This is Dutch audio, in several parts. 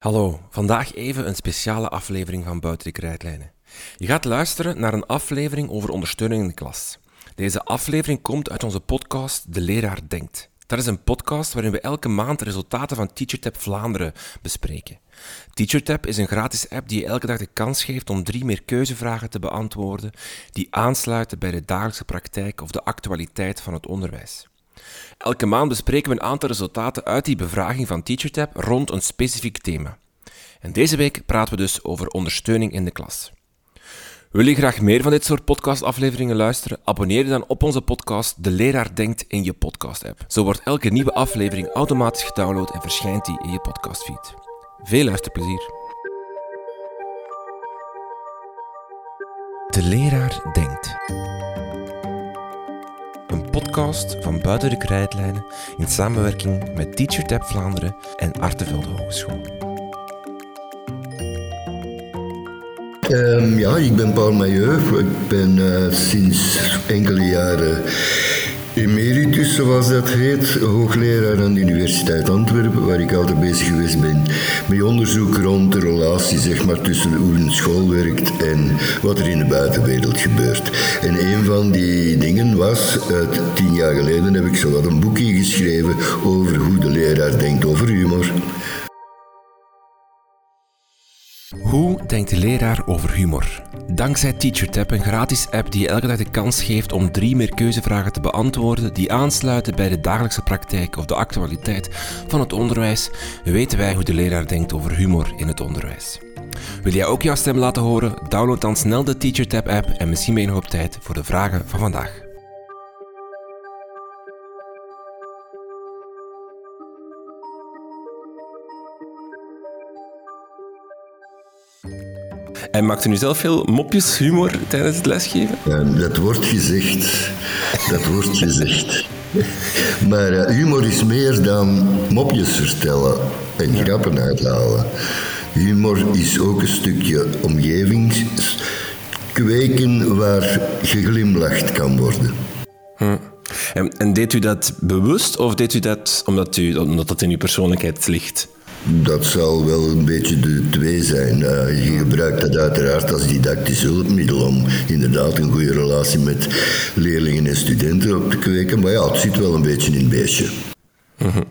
Hallo, vandaag even een speciale aflevering van Buiten de Krijtlijnen. Je gaat luisteren naar een aflevering over ondersteuning in de klas. Deze aflevering komt uit onze podcast De Leraar Denkt. Dat is een podcast waarin we elke maand resultaten van TeacherTap Vlaanderen bespreken. TeacherTap is een gratis app die je elke dag de kans geeft om drie meer keuzevragen te beantwoorden die aansluiten bij de dagelijkse praktijk of de actualiteit van het onderwijs. Elke maand bespreken we een aantal resultaten uit die bevraging van TeacherTap rond een specifiek thema. En deze week praten we dus over ondersteuning in de klas. Wil je graag meer van dit soort podcastafleveringen luisteren? Abonneer je dan op onze podcast De Leraar Denkt in je podcast-app. Zo wordt elke nieuwe aflevering automatisch gedownload en verschijnt die in je podcastfeed. Veel luisterplezier. De Leraar Denkt van Buiten de Krijtlijnen in samenwerking met TeacherTap Vlaanderen en Artevelde Hogeschool. Um, ja, ik ben Paul Mailleu. Ik ben uh, sinds enkele jaren emeritus, zoals dat heet, hoogleraar aan de Universiteit Antwerpen, waar ik altijd bezig geweest ben met onderzoek rond de relatie zeg maar, tussen hoe een school werkt en wat er in de buitenwereld gebeurt. En een van die dingen was, uit tien jaar geleden heb ik zo wat een boekje geschreven over hoe de leraar denkt over humor. Hoe denkt de leraar over humor? Dankzij TeacherTap, een gratis app die elke dag de kans geeft om drie meer keuzevragen te beantwoorden die aansluiten bij de dagelijkse praktijk of de actualiteit van het onderwijs, weten wij hoe de leraar denkt over humor in het onderwijs. Wil jij ook jouw stem laten horen? Download dan snel de TeacherTap app en misschien ben je nog op tijd voor de vragen van vandaag. En maakt u nu zelf veel mopjes, humor tijdens het lesgeven? dat wordt gezegd. Dat wordt gezegd. Maar uh, humor is meer dan mopjes vertellen en grappen uithalen. Humor is ook een stukje omgeving kweken waar geglimlacht kan worden. Hm. En, en, deed u dat bewust of deed u dat omdat, u, omdat dat in uw persoonlijkheid ligt? Dat zal wel een beetje de twee zijn. Uh, je gebruikt dat uiteraard als didactisch hulpmiddel om inderdaad een goede relatie met leerlingen en studenten op te kweken. Maar ja, het zit wel een beetje in het beestje. -hmm.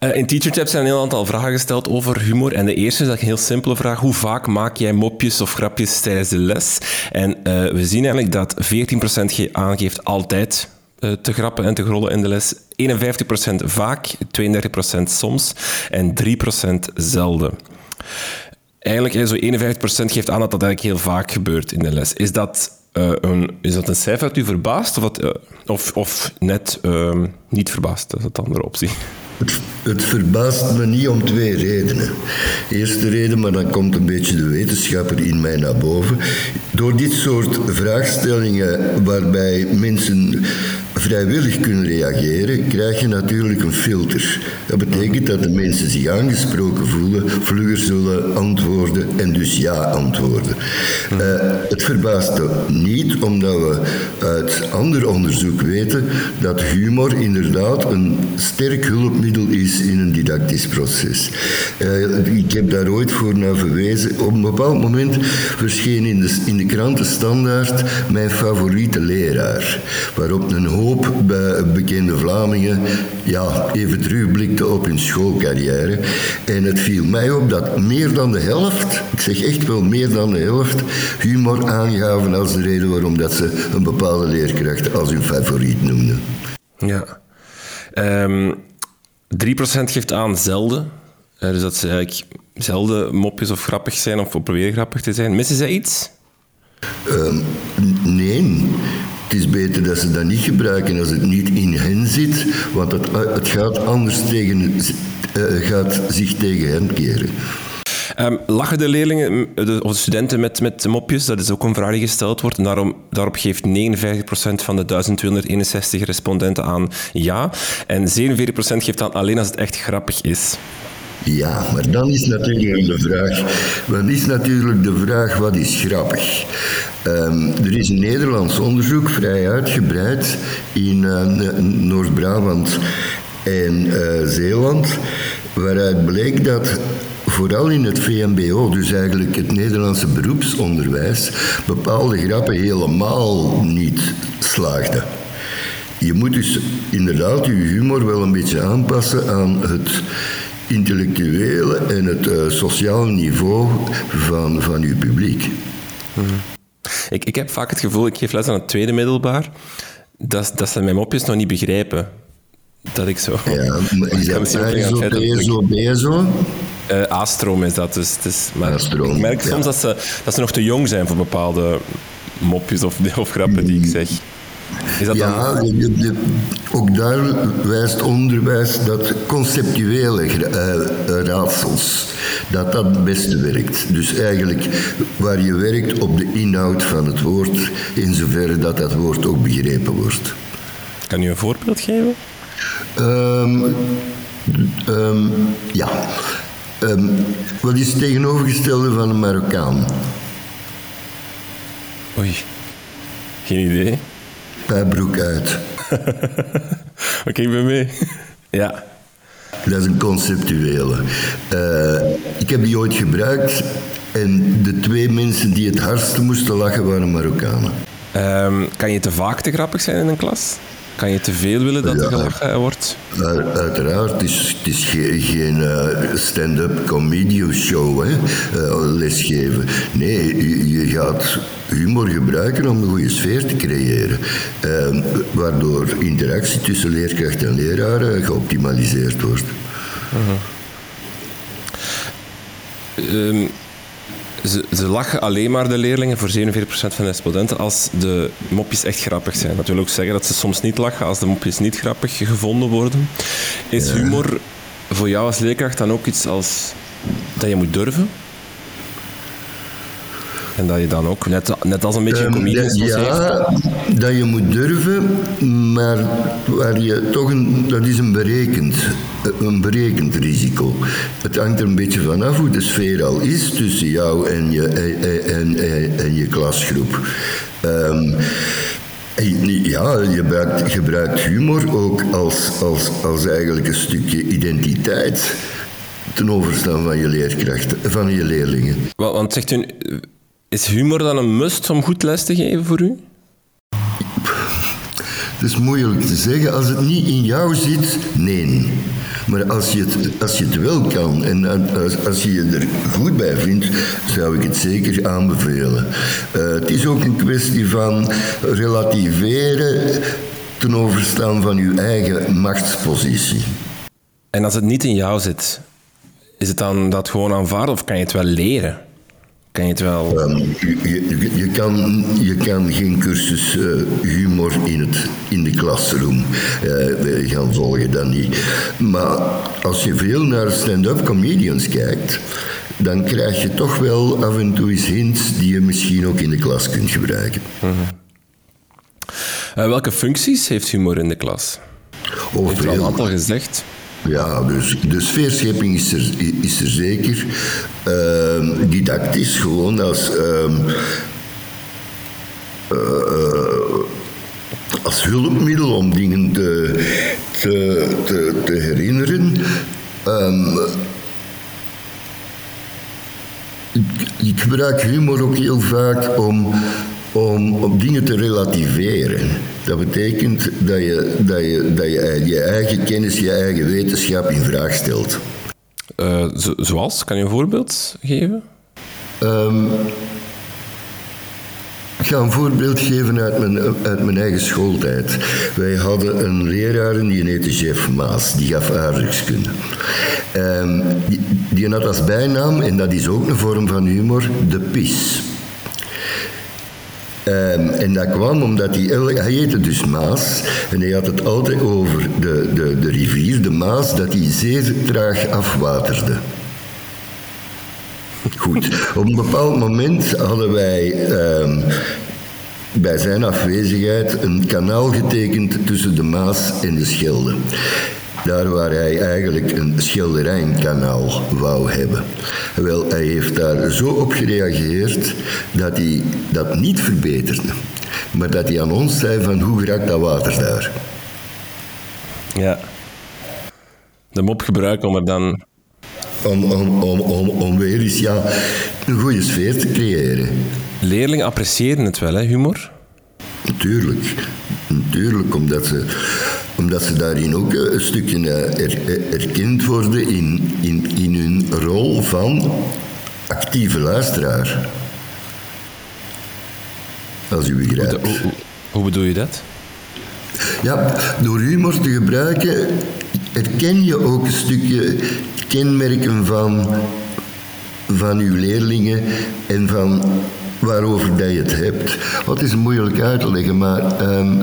uh, in TeacherTap zijn een heel aantal vragen gesteld over humor. En de eerste is een heel simpele vraag. Hoe vaak maak jij mopjes of grapjes tijdens de les? En uh, we zien eigenlijk dat 14% aangeeft altijd eh, te grappen en te grollen in de les. 51% vaak, 32% soms en 3% zelden. Eigenlijk, zo 51% geeft aan dat dat eigenlijk heel vaak gebeurt in de les. Is dat, uh, een, is dat een cijfer dat u verbaast of, uh, of, of net uh, niet verbaast? Dat is een andere optie. Het, verbaast me niet om twee redenen. Eerste reden, maar dan komt een beetje de wetenschapper in mij naar boven. Door dit soort vraagstellingen waarbij mensen vrijwillig kunnen reageren, krijg je natuurlijk een filter. Dat betekent dat de mensen zich aangesproken voelen, vlugger zullen antwoorden en dus ja antwoorden. Uh, het verbaast niet, omdat we uit ander onderzoek weten dat humor inderdaad een sterk hulpmiddel is in een didactisch proces. Uh, ik heb daar ooit voor naar verwezen. Op een bepaald moment verscheen in de, in de kranten standaard mijn favoriete leraar, waarop een hoop bij bekende Vlamingen ja, even terugblikte op hun schoolcarrière. En het viel mij op dat meer dan de helft, ik zeg echt wel meer dan de helft, humor aangaven als de reden waarom dat ze een bepaalde leerkracht als hun favoriet noemden. Ja. Um, ehm, 3% geeft aan zelden. Uh, dus dat ze eigenlijk zelden mopjes of grappig zijn of proberen grappig te zijn. Missen zij iets? Um, nee. Het is beter dat ze dat niet gebruiken als het niet in hen zit, want het, het gaat anders tegen, uh, gaat zich tegen hen keren. Um, lachen de leerlingen of de studenten met, met mopjes? Dat is ook een vraag die gesteld wordt. Daarom, daarop geeft 59% van de 1261 respondenten aan ja. En 47% geeft aan alleen als het echt grappig is. Ja, maar dan is natuurlijk de vraag, wat is natuurlijk de vraag, wat is grappig? Um, er is een Nederlands onderzoek, vrij uitgebreid, in uh, Noord-Brabant en uh, Zeeland, waaruit bleek dat vooral in het VMBO, dus eigenlijk het Nederlandse beroepsonderwijs, bepaalde grappen helemaal niet slaagden. Je moet dus inderdaad je humor wel een beetje aanpassen aan het intellectuele en het uh, sociale niveau van, van je publiek. Ik, ik heb vaak het gevoel, ik geef les aan het tweede middelbaar, dat, dat ze mijn mopjes nog niet begrijpen. Dat ik zo... Ja, maar is dat zo, zo, zo? Uh, A-stroom is dat dus. dus maar ik merk soms dat, ze, dat ze nog te jong zijn voor bepaalde mopjes of, of grappen die ik zeg. Is dat ja, dan... ook daar wijst onderwijs dat conceptuele uh, raadsels, dat dat het beste werkt. Dus eigenlijk waar je werkt op de inhoud van het woord, in zoverre dat dat woord ook begrepen wordt. Kan u een voorbeeld geven? Um, um, ja. Um, wat is het tegenovergestelde van een Marokkaan? Oei, geen idee. Pijbroek uit. Oké, ik ben mee. ja. Dat is een conceptuele. Uh, ik heb die ooit gebruikt en de twee mensen die het hardste moesten lachen waren Marokkanen. Um, kan je te vaak te grappig zijn in een klas? Kan je te veel willen dat er gelachen wordt? Uiteraard, het is, het is geen, geen uh, stand-up comedy show, hè, uh, lesgeven. Nee, je, je, gaat humor gebruiken om een goede sfeer te creëren. Uh, waardoor interactie tussen leerkracht en leraar geoptimaliseerd wordt. -huh. Um, ze, ze, lachen alleen maar de leerlingen voor 47% van de respondenten als de mopjes echt grappig zijn. Dat wil ook zeggen dat ze soms niet lachen als de mopjes niet grappig gevonden worden. Is humor voor jou als leerkracht dan ook iets als dat je moet durven? En dat je dan ook, net, net als een beetje um, comedians Ja, heeft. dat je moet durven, maar waar je toch een, dat is een berekend, een berekend risico. Het hangt er een beetje vanaf hoe de sfeer al is tussen jou en je, en, en, en je klasgroep. Um, ja, je gebruikt, gebruikt humor ook als, als, als eigenlijk een stukje identiteit ten overstaan van je leerkrachten, van je leerlingen. Want zegt u, is humor dan een must om goed les te geven voor u? Het is moeilijk te zeggen. Als het niet in jou zit, nee. Maar als je het, als je het wel kan en als, als je je er goed bij vindt, zou ik het zeker aanbevelen. Uh, het is ook een kwestie van relativeren ten overstaan van je eigen machtspositie. En als het niet in jou zit, is het dan dat gewoon aanvaarden of kan je het wel leren? Kan je het wel... Um, je, je, kan, je kan geen cursus uh, humor in, het, in de klasroom uh, gaan volgen, dan niet. Maar als je veel naar stand-up comedians kijkt, dan krijg je toch wel af en toe eens hints die je misschien ook in de klas kunt gebruiken. Uh -huh. uh, welke functies heeft humor in de klas? Oh, heeft al een aantal gezegd. Ja, dus de sfeerscheping is er, is er zeker. Uh, didactisch, gewoon als. Uh, uh, als hulpmiddel om dingen te, te, te, herinneren. Um, ik, ik gebruik humor ook heel vaak om, om, om dingen te relativeren. Dat betekent dat je, dat je, dat je je eigen kennis, je eigen wetenschap in vraag stelt. Uh, zoals? Kan je een voorbeeld geven? Um, ik ga een voorbeeld geven uit mijn, uit mijn eigen schooltijd. Wij hadden een leraar die heette Jeff Maas, die gaf aardrijkskunde. Um, die, die had als bijnaam, en dat is ook een vorm van humor, de pis. Um, en dat kwam omdat hij, hij heette dus Maas en hij had het altijd over de, de, de rivier, de Maas, dat hij zeer traag afwaterde. Goed, op een bepaald moment hadden wij um, bij zijn afwezigheid een kanaal getekend tussen de Maas en de Schelde. Daar waar hij eigenlijk een schilderijkanaal wou hebben. Wel, hij heeft daar zo op gereageerd dat hij dat niet verbeterde. Maar dat hij aan ons zei van hoe raakt dat water daar? Ja. De mop gebruiken om er dan om, om, om, om, om weer eens ja, een goede sfeer te creëren. Leerlingen appreciëren het wel, hè, humor? Natuurlijk. Natuurlijk, omdat ze, omdat ze daarin ook een stukje erkend worden in, in, in hun rol van actieve luisteraar. Als u begrijpt. Hoe, hoe bedoel je dat? Ja, door humor te gebruiken herken je ook een stukje kenmerken van, van uw leerlingen en van waarover dat je het hebt. Wat is moeilijk uit te leggen, maar... Um,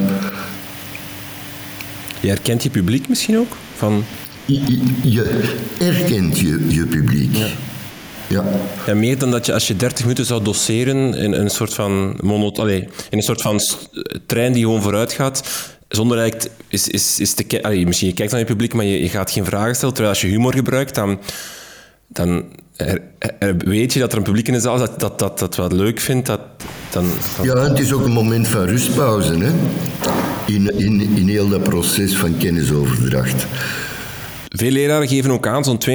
je herkent je publiek misschien ook? Van... Je, je herkent je, je publiek. Ja. Ja. ja. meer dan dat je als je 30 minuten zou doseren in een soort van monot, allez, in een soort van trein die gewoon vooruit gaat, zonder eigenlijk is, is, is te allee, misschien je kijkt naar je publiek, maar je, je gaat geen vragen stellen. Terwijl als je humor gebruikt, dan, dan weet je dat er een publiek in de zaal is dat dat, dat, dat wat leuk vindt. Dat, dan, Ja, het is ook een moment van rustpauze hè? In, in, in heel dat proces van kennisoverdracht. Veel leraren geven ook aan, zo'n 42%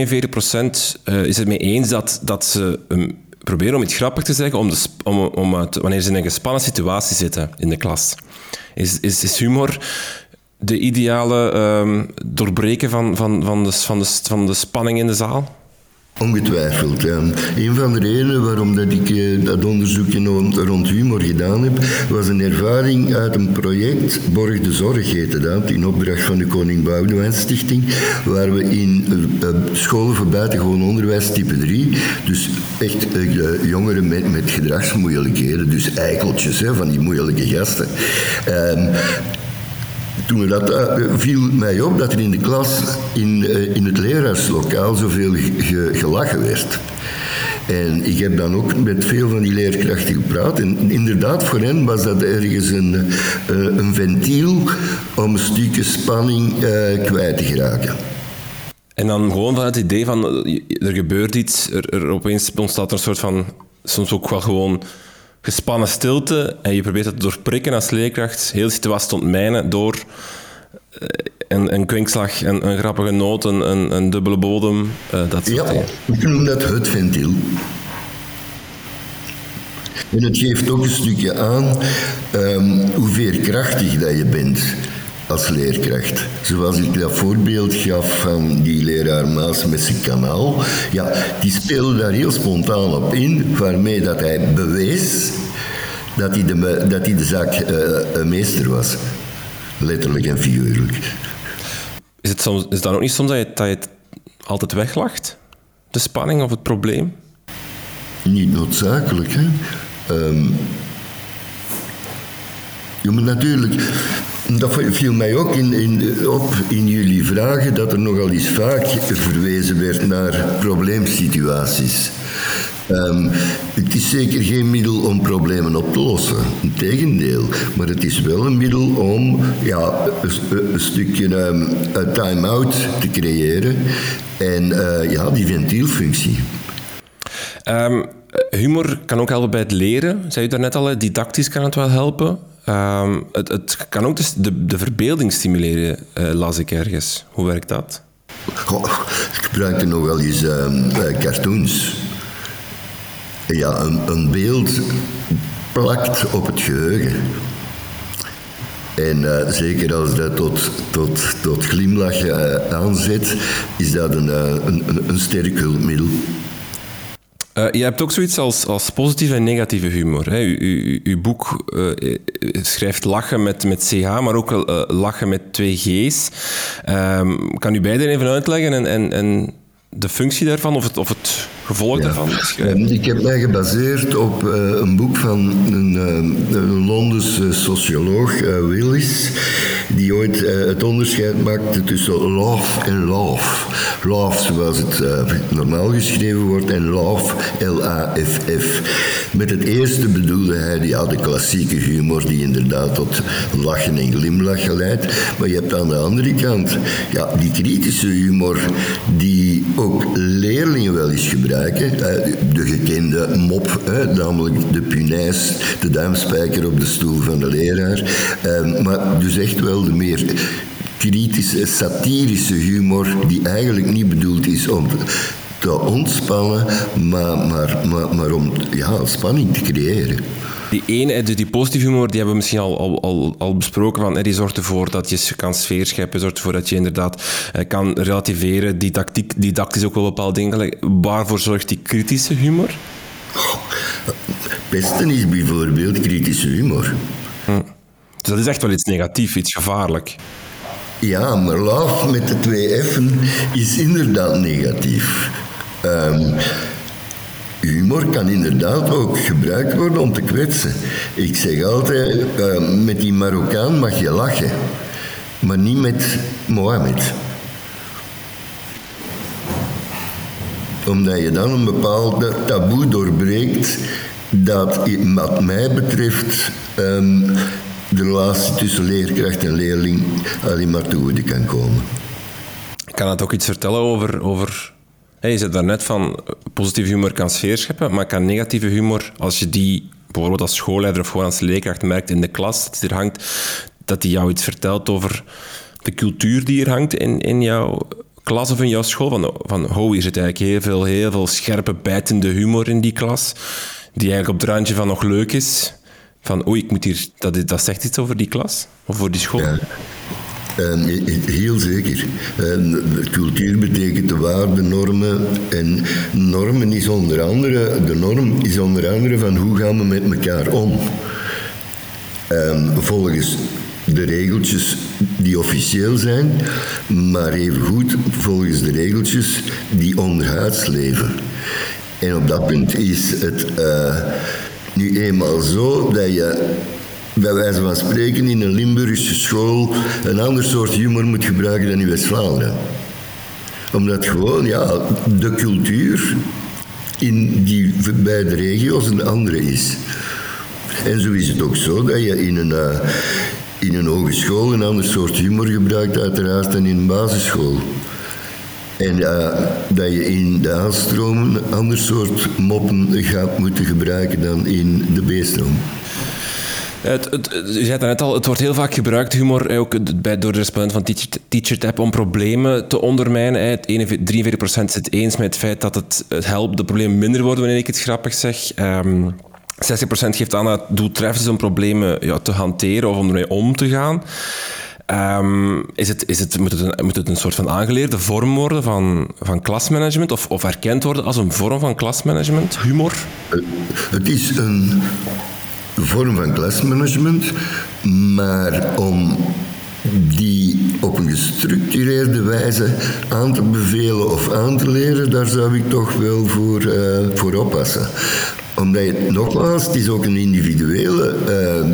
uh, is het mee eens dat, dat ze um, proberen om iets grappig te zeggen om de, om, om het, wanneer ze in een gespannen situatie zitten in de klas. Is, is, is humor de ideale um, doorbreken van, van, van, de, van, de, van de spanning in de zaal? Ongetwijfeld. Een van de redenen waarom dat ik eh, dat onderzoekje rond humor gedaan heb, was een ervaring uit een project, Borg de Zorg heette dat, in opdracht van de Koning Boudewijn Stichting, waar we in uh, scholen voor buitengewoon onderwijs type 3, dus echt jongeren met, met gedragsmoeilijkheden, dus eikeltjes hè, van die moeilijke gasten, ehm, toen dat uh, viel mij op dat er in de klas, in, uh, in het leraarslokaal, zoveel gelachen werd. En ik heb dan ook met veel van die leerkrachten gepraat. En inderdaad, voor hen was dat ergens een, uh, een ventiel om een stukje spanning kwijt te geraken. En dan gewoon van het idee van, er gebeurt iets, er, er opeens ontstaat er een soort van, soms ook wel gewoon gespannen stilte en je probeert het te doorprikken als leerkracht, heel situatie te ontmijnen door eh, een, een kwinkslag, een, een grappige noot, een, een, dubbele bodem, uh, dat soort ja, we noemen dat het ventiel. En het geeft ook een stukje aan um, hoe veerkrachtig dat je bent als leerkracht. Zoals ik dat voorbeeld gaf van die leraar Maas met zijn kanaal. Ja, die speelde daar heel spontaan op in, waarmee dat hij bewees dat hij de, dat hij de zaak uh, een meester was. Letterlijk en figuurlijk. Is het, soms, is dan ook niet soms dat je, dat je het altijd weglacht? De spanning of het probleem? Niet noodzakelijk, hè. Um, natuurlijk, dat viel mij ook in, in, op in jullie vragen dat er nogal eens vaak verwezen werd naar probleemsituaties. Um, het is zeker geen middel om problemen op te lossen. Integendeel. Maar het is wel een middel om ja, een, een stukje um, time-out te creëren. En uh, ja, die ventielfunctie. Um, humor kan ook helpen bij het leren. Zei je daarnet al, didactisch kan het wel helpen. Um, het, het, kan ook dus de, de verbeelding stimuleren, uh, las ik ergens. Hoe werkt dat? Goh, ik gebruikte nog wel eens um, cartoons. Ja, een, een, beeld plakt op het geheugen. En uh, zeker als dat tot, tot, tot glimlachen aanzet, is dat een, een, een sterk hulpmiddel. Uh, je hebt ook zoiets als, als positieve en negatieve humor. Hè. Uw boek uh, schrijft lachen met, met CH, maar ook uh, lachen met twee G's. Um, kan u beide even uitleggen en, en, en de functie daarvan of het, of het gevolg daarvan Ik heb mij gebaseerd op uh, een boek van een, uh, een Londense socioloog, uh, Willis, die ooit het onderscheid maakte tussen love en love. Love zoals het normaal geschreven wordt en love, L-A-F-F. Met het eerste bedoelde hij ja, de klassieke humor die inderdaad tot lachen en glimlachen leidt. Maar je hebt aan de andere kant ja, die kritische humor die ook leerlingen wel eens gebruiken de gekende mop, namelijk de punaise, de duimspijker op de stoel van de leraar. Ehm, maar dus echt wel de meer kritische, satirische humor, die eigenlijk niet bedoeld is om te ontspannen, maar, maar, maar, maar om ja, spanning te creëren. Die ene, dus die positieve humor, die hebben we misschien al, al, al, al besproken. Van, die zorgt ervoor dat je kan sfeer scheppen, zorgt ervoor dat je inderdaad eh, kan relativeren. Didactiek, didactisch ook wel bepaalde dingen. Waarvoor zorgt die kritische humor? Pesten is bijvoorbeeld kritische humor. Hm. Dus dat is echt wel iets negatiefs, iets gevaarlijk. Ja, maar love met de twee F'en is inderdaad negatief. Um, kan inderdaad ook gebruikt worden om te kwetsen. Ik zeg altijd, uh, met die Marokkaan mag je lachen, maar niet met Mohammed. Omdat je dan een bepaald taboe doorbreekt dat, wat mij betreft, um, de relatie tussen leerkracht en leerling alleen maar te goede kan komen. Kan het ook iets vertellen over, over Hey, je zegt daarnet van positieve humor kan sfeer scheppen, maar kan negatieve humor, als je die bijvoorbeeld als schoolleider of gewoon als leerkracht merkt in de klas dat die er hangt, dat die jou iets vertelt over de cultuur die er hangt in, in jouw klas of in jouw school. Van, van oh, hier zit eigenlijk heel veel, heel veel scherpe, bijtende humor in die klas, die eigenlijk op het randje van nog leuk is. Van, oei, ik moet hier... Dat, dat zegt iets over die klas? Of voor die school? Ja. Heel zeker. cultuur betekent de waarden, normen. En normen is onder andere, de norm is onder andere van hoe gaan we met elkaar om. volgens de regeltjes die officieel zijn, maar evengoed volgens de regeltjes die onderhuids leven. En op dat punt is het uh, nu eenmaal zo dat je bij wijze van spreken in een Limburgse school een ander soort humor moet gebruiken dan in West-Vlaanderen. Omdat gewoon ja, de cultuur in die beide regio's een andere is. En zo is het ook zo dat je in een, uh, in een hogeschool een ander soort humor gebruikt, uiteraard, dan in een basisschool. En uh, dat je in de aanstroom een ander soort moppen gaat moeten gebruiken dan in de B-stroom. Het, het, je zei net al, het wordt heel vaak gebruikt, humor, ook bij, door de respondent van Teacher, TeacherTap, om problemen te ondermijnen. Het 43% is het eens met het feit dat het, helpt de problemen minder worden wanneer ik het grappig zeg. Um, ehm, 60% geeft aan dat het doeltreffend is om problemen ja, te hanteren of om ermee om te gaan. Um, is het, is het, moet, het een, moet het een soort van aangeleerde vorm worden van, van klasmanagement of, of erkend worden als een vorm van klasmanagement, humor? Het is een vorm van klasmanagement, maar om die op een gestructureerde wijze aan te bevelen of aan te leren, daar zou ik toch wel voor, uh, voor oppassen omdat je, nogmaals, het is ook een individuele uh,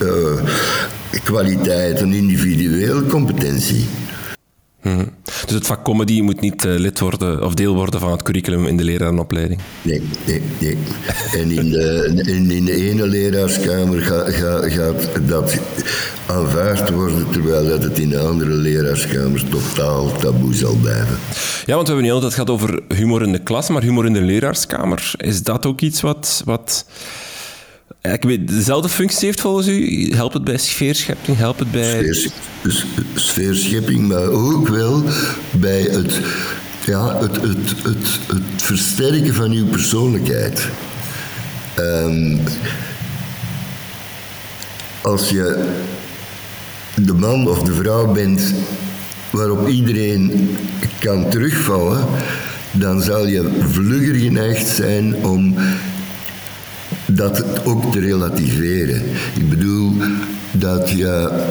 uh, kwaliteit, een individuele competentie. Mhm. Dus het vak comedy moet niet uh, lid worden of deel worden van het curriculum in de lerarenopleiding? Nee, nee, nee. En in de, in, in de ene leraarskamer gaat dat aanvaard worden, terwijl dat het in de andere leraarskamer totaal taboe zal blijven. Ja, want we hebben niet altijd gehad over humor in de klas, maar humor in de leraarskamer. Is dat ook iets wat... wat ik weet, dezelfde functie heeft volgens u? Helpt het bij sfeerschepping? Helpt het bij... sfeerschepping, maar ook wel bij het, ja, het, het, het, het versterken van uw persoonlijkheid. Um, als je de man of de vrouw bent waarop iedereen kan terugvallen, dan zal je vlugger geneigd zijn om dat ook te relativeren. Ik bedoel dat je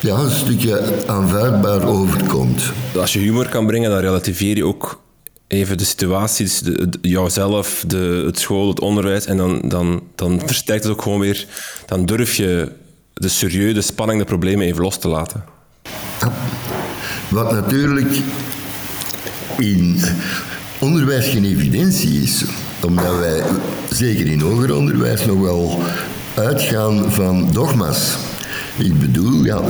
ja, een stukje aanvaardbaar overkomt. Als je humor kan brengen, dan relativeer je ook even de situaties, de, jouzelf, de, het school, het onderwijs. En dan, dan, dan versterkt het ook gewoon weer. Dan durf je de serieuze, de spanning, de problemen even los te laten. Wat natuurlijk in onderwijs geen evidentie is omdat wij, zeker in hoger onderwijs, nog wel uitgaan van dogma's. Ik bedoel, ja,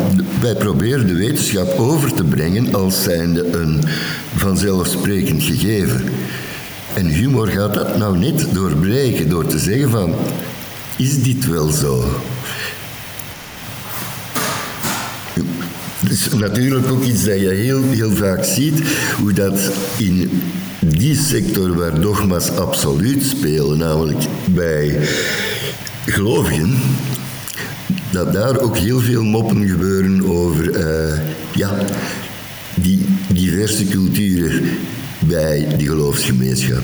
wij proberen de wetenschap over te brengen als zijnde een vanzelfsprekend gegeven. En humor gaat dat nou net doorbreken door te zeggen van, is dit wel zo? is natuurlijk ook iets dat je heel, heel vaak ziet, hoe dat in die sector waar dogma's absoluut spelen, namelijk bij gelovigen, dat daar ook heel veel moppen gebeuren over uh, ja, die diverse culturen bij die geloofsgemeenschap.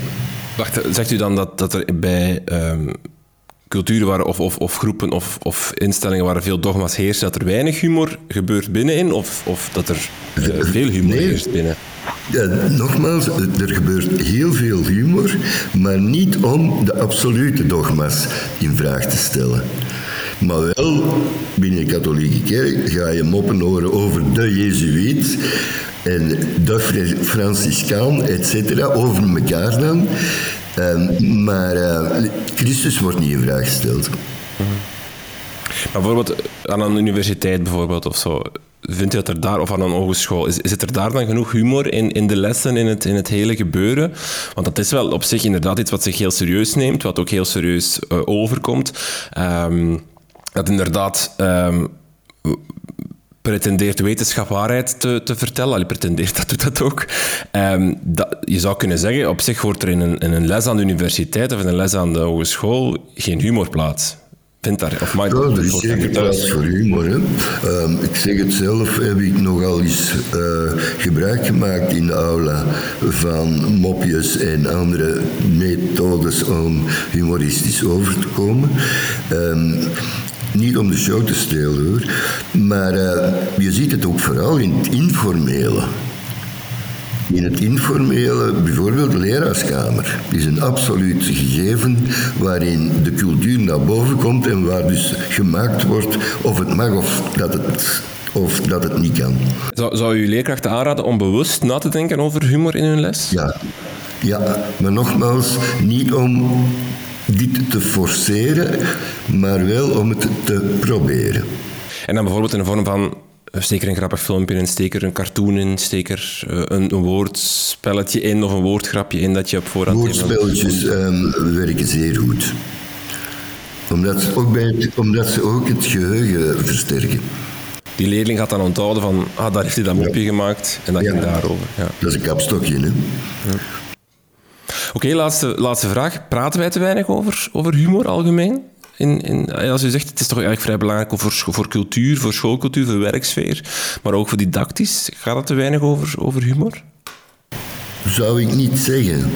Wacht, zegt u dan dat, dat er bij um, culturen waar, of, of, of groepen of, of instellingen waar veel dogma's heersen, dat er weinig humor gebeurt binnenin, of, of dat er uh, veel humor nee. heerst binnen? Nogmaals, er gebeurt heel veel humor, maar niet om de absolute dogma's in vraag te stellen. Maar wel, binnen de katholieke kerk ga je moppen horen over de Jezuïet en de Franciscaan, et cetera, over elkaar dan. Um, maar uh, Christus wordt niet in vraag gesteld. Maar bijvoorbeeld aan een universiteit bijvoorbeeld of zo, vindt u dat er daar, of aan een hogeschool, is, er daar dan genoeg humor in, in de lessen, in het, in het hele gebeuren? Want dat is wel op zich inderdaad iets wat zich heel serieus neemt, wat ook heel serieus uh, overkomt. Um, dat inderdaad um, pretendeert wetenschap waarheid te, te vertellen. Allee, pretendeert, dat doet dat ook. Um, dat, je zou kunnen zeggen, op zich wordt er in een, in een les aan de universiteit of in een les aan de hogeschool geen humor plaats. Vindt daar, of maakt ja, er is zeker plaats voor humor. Hè. Um, ik zeg het zelf, heb ik nogal eens uh, gebruik gemaakt in de aula van mopjes en andere methodes om humoristisch over te komen. Um, niet om de show te stelen hoor. Maar uh, je ziet het ook vooral in het informele. In het informele, bijvoorbeeld de leraarskamer, is een absoluut gegeven waarin de cultuur naar boven komt en waar dus gemaakt wordt of het mag of dat het, of dat het niet kan. Zou, zou u leerkrachten aanraden om bewust na te denken over humor in hun les? Ja, ja maar nogmaals, niet om dit te forceren, maar wel om het te proberen. En dan bijvoorbeeld in de vorm van steek er een grappig filmpje in, steek er een cartoon in, steek er eh, een, een woordspelletje in of een woordgrapje in dat je op voorhand... Woordspelletjes um, werken zeer goed. Omdat ze, ook bij het, omdat ze ook het geheugen versterken. Die leerling gaat dan onthouden van, ah, daar heeft hij dat mopje gemaakt en dat ja. ging daarover. Ja. Dat is een kapstokje, hè. Ja. Oké, laatste, laatste vraag. Praten wij te weinig over, over humor algemeen? In, in, als u zegt, het is toch eigenlijk vrij belangrijk voor, voor cultuur, voor schoolcultuur, voor werksfeer, maar ook voor didactisch. Gaat het te weinig over, over humor? Zou ik niet zeggen.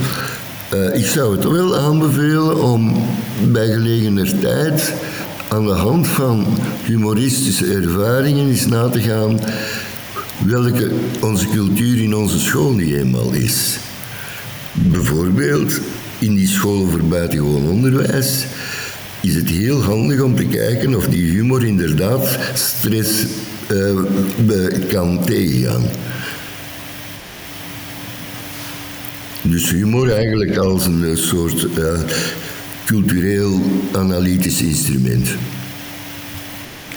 Uh, ik zou het wel aanbevelen om bij gelegener tijd aan de hand van humoristische ervaringen eens na te gaan welke onze cultuur in onze school niet eenmaal is. Bijvoorbeeld in die scholen voor buitengewoon onderwijs is het heel handig om te kijken of die humor inderdaad stress uh, kan tegengaan. Dus humor eigenlijk als een soort uh, cultureel analytisch instrument.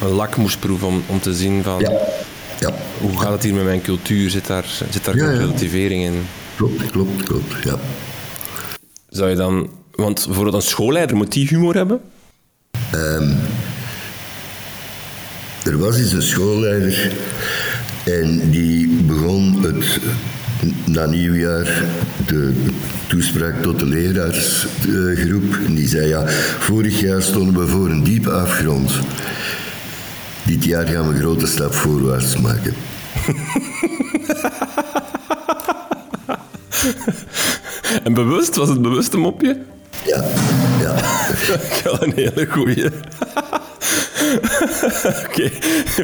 Een lakmoesproef om, om te zien van ja. Ja. hoe gaat het hier met mijn cultuur? Zit daar, zit daar ja, cultivering in? Klopt, klopt, klopt, ja. Zou je dan... Want bijvoorbeeld een schoolleider, moet die humor hebben? Um, er was eens een schoolleider en die begon het na nieuwjaar de toespraak tot de leraarsgroep. En die zei, ja, vorig jaar stonden we voor een diepe afgrond. Dit jaar gaan we een grote stap voorwaarts maken. en bewust? Was het bewust een mopje? Ja, ja. Wel een hele goeie. Oké,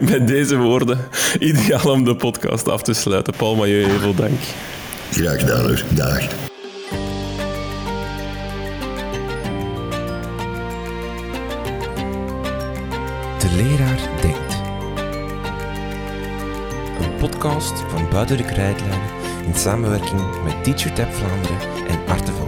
met deze woorden ideaal om de podcast af te sluiten. Paul Mailleu, heel veel dank. Graag gedaan hoor. Dag. De leraar denkt. Een podcast van Buiten de Krijtlijnen in samenwerking met TeacherTap Vlaanderen en Hogeschool.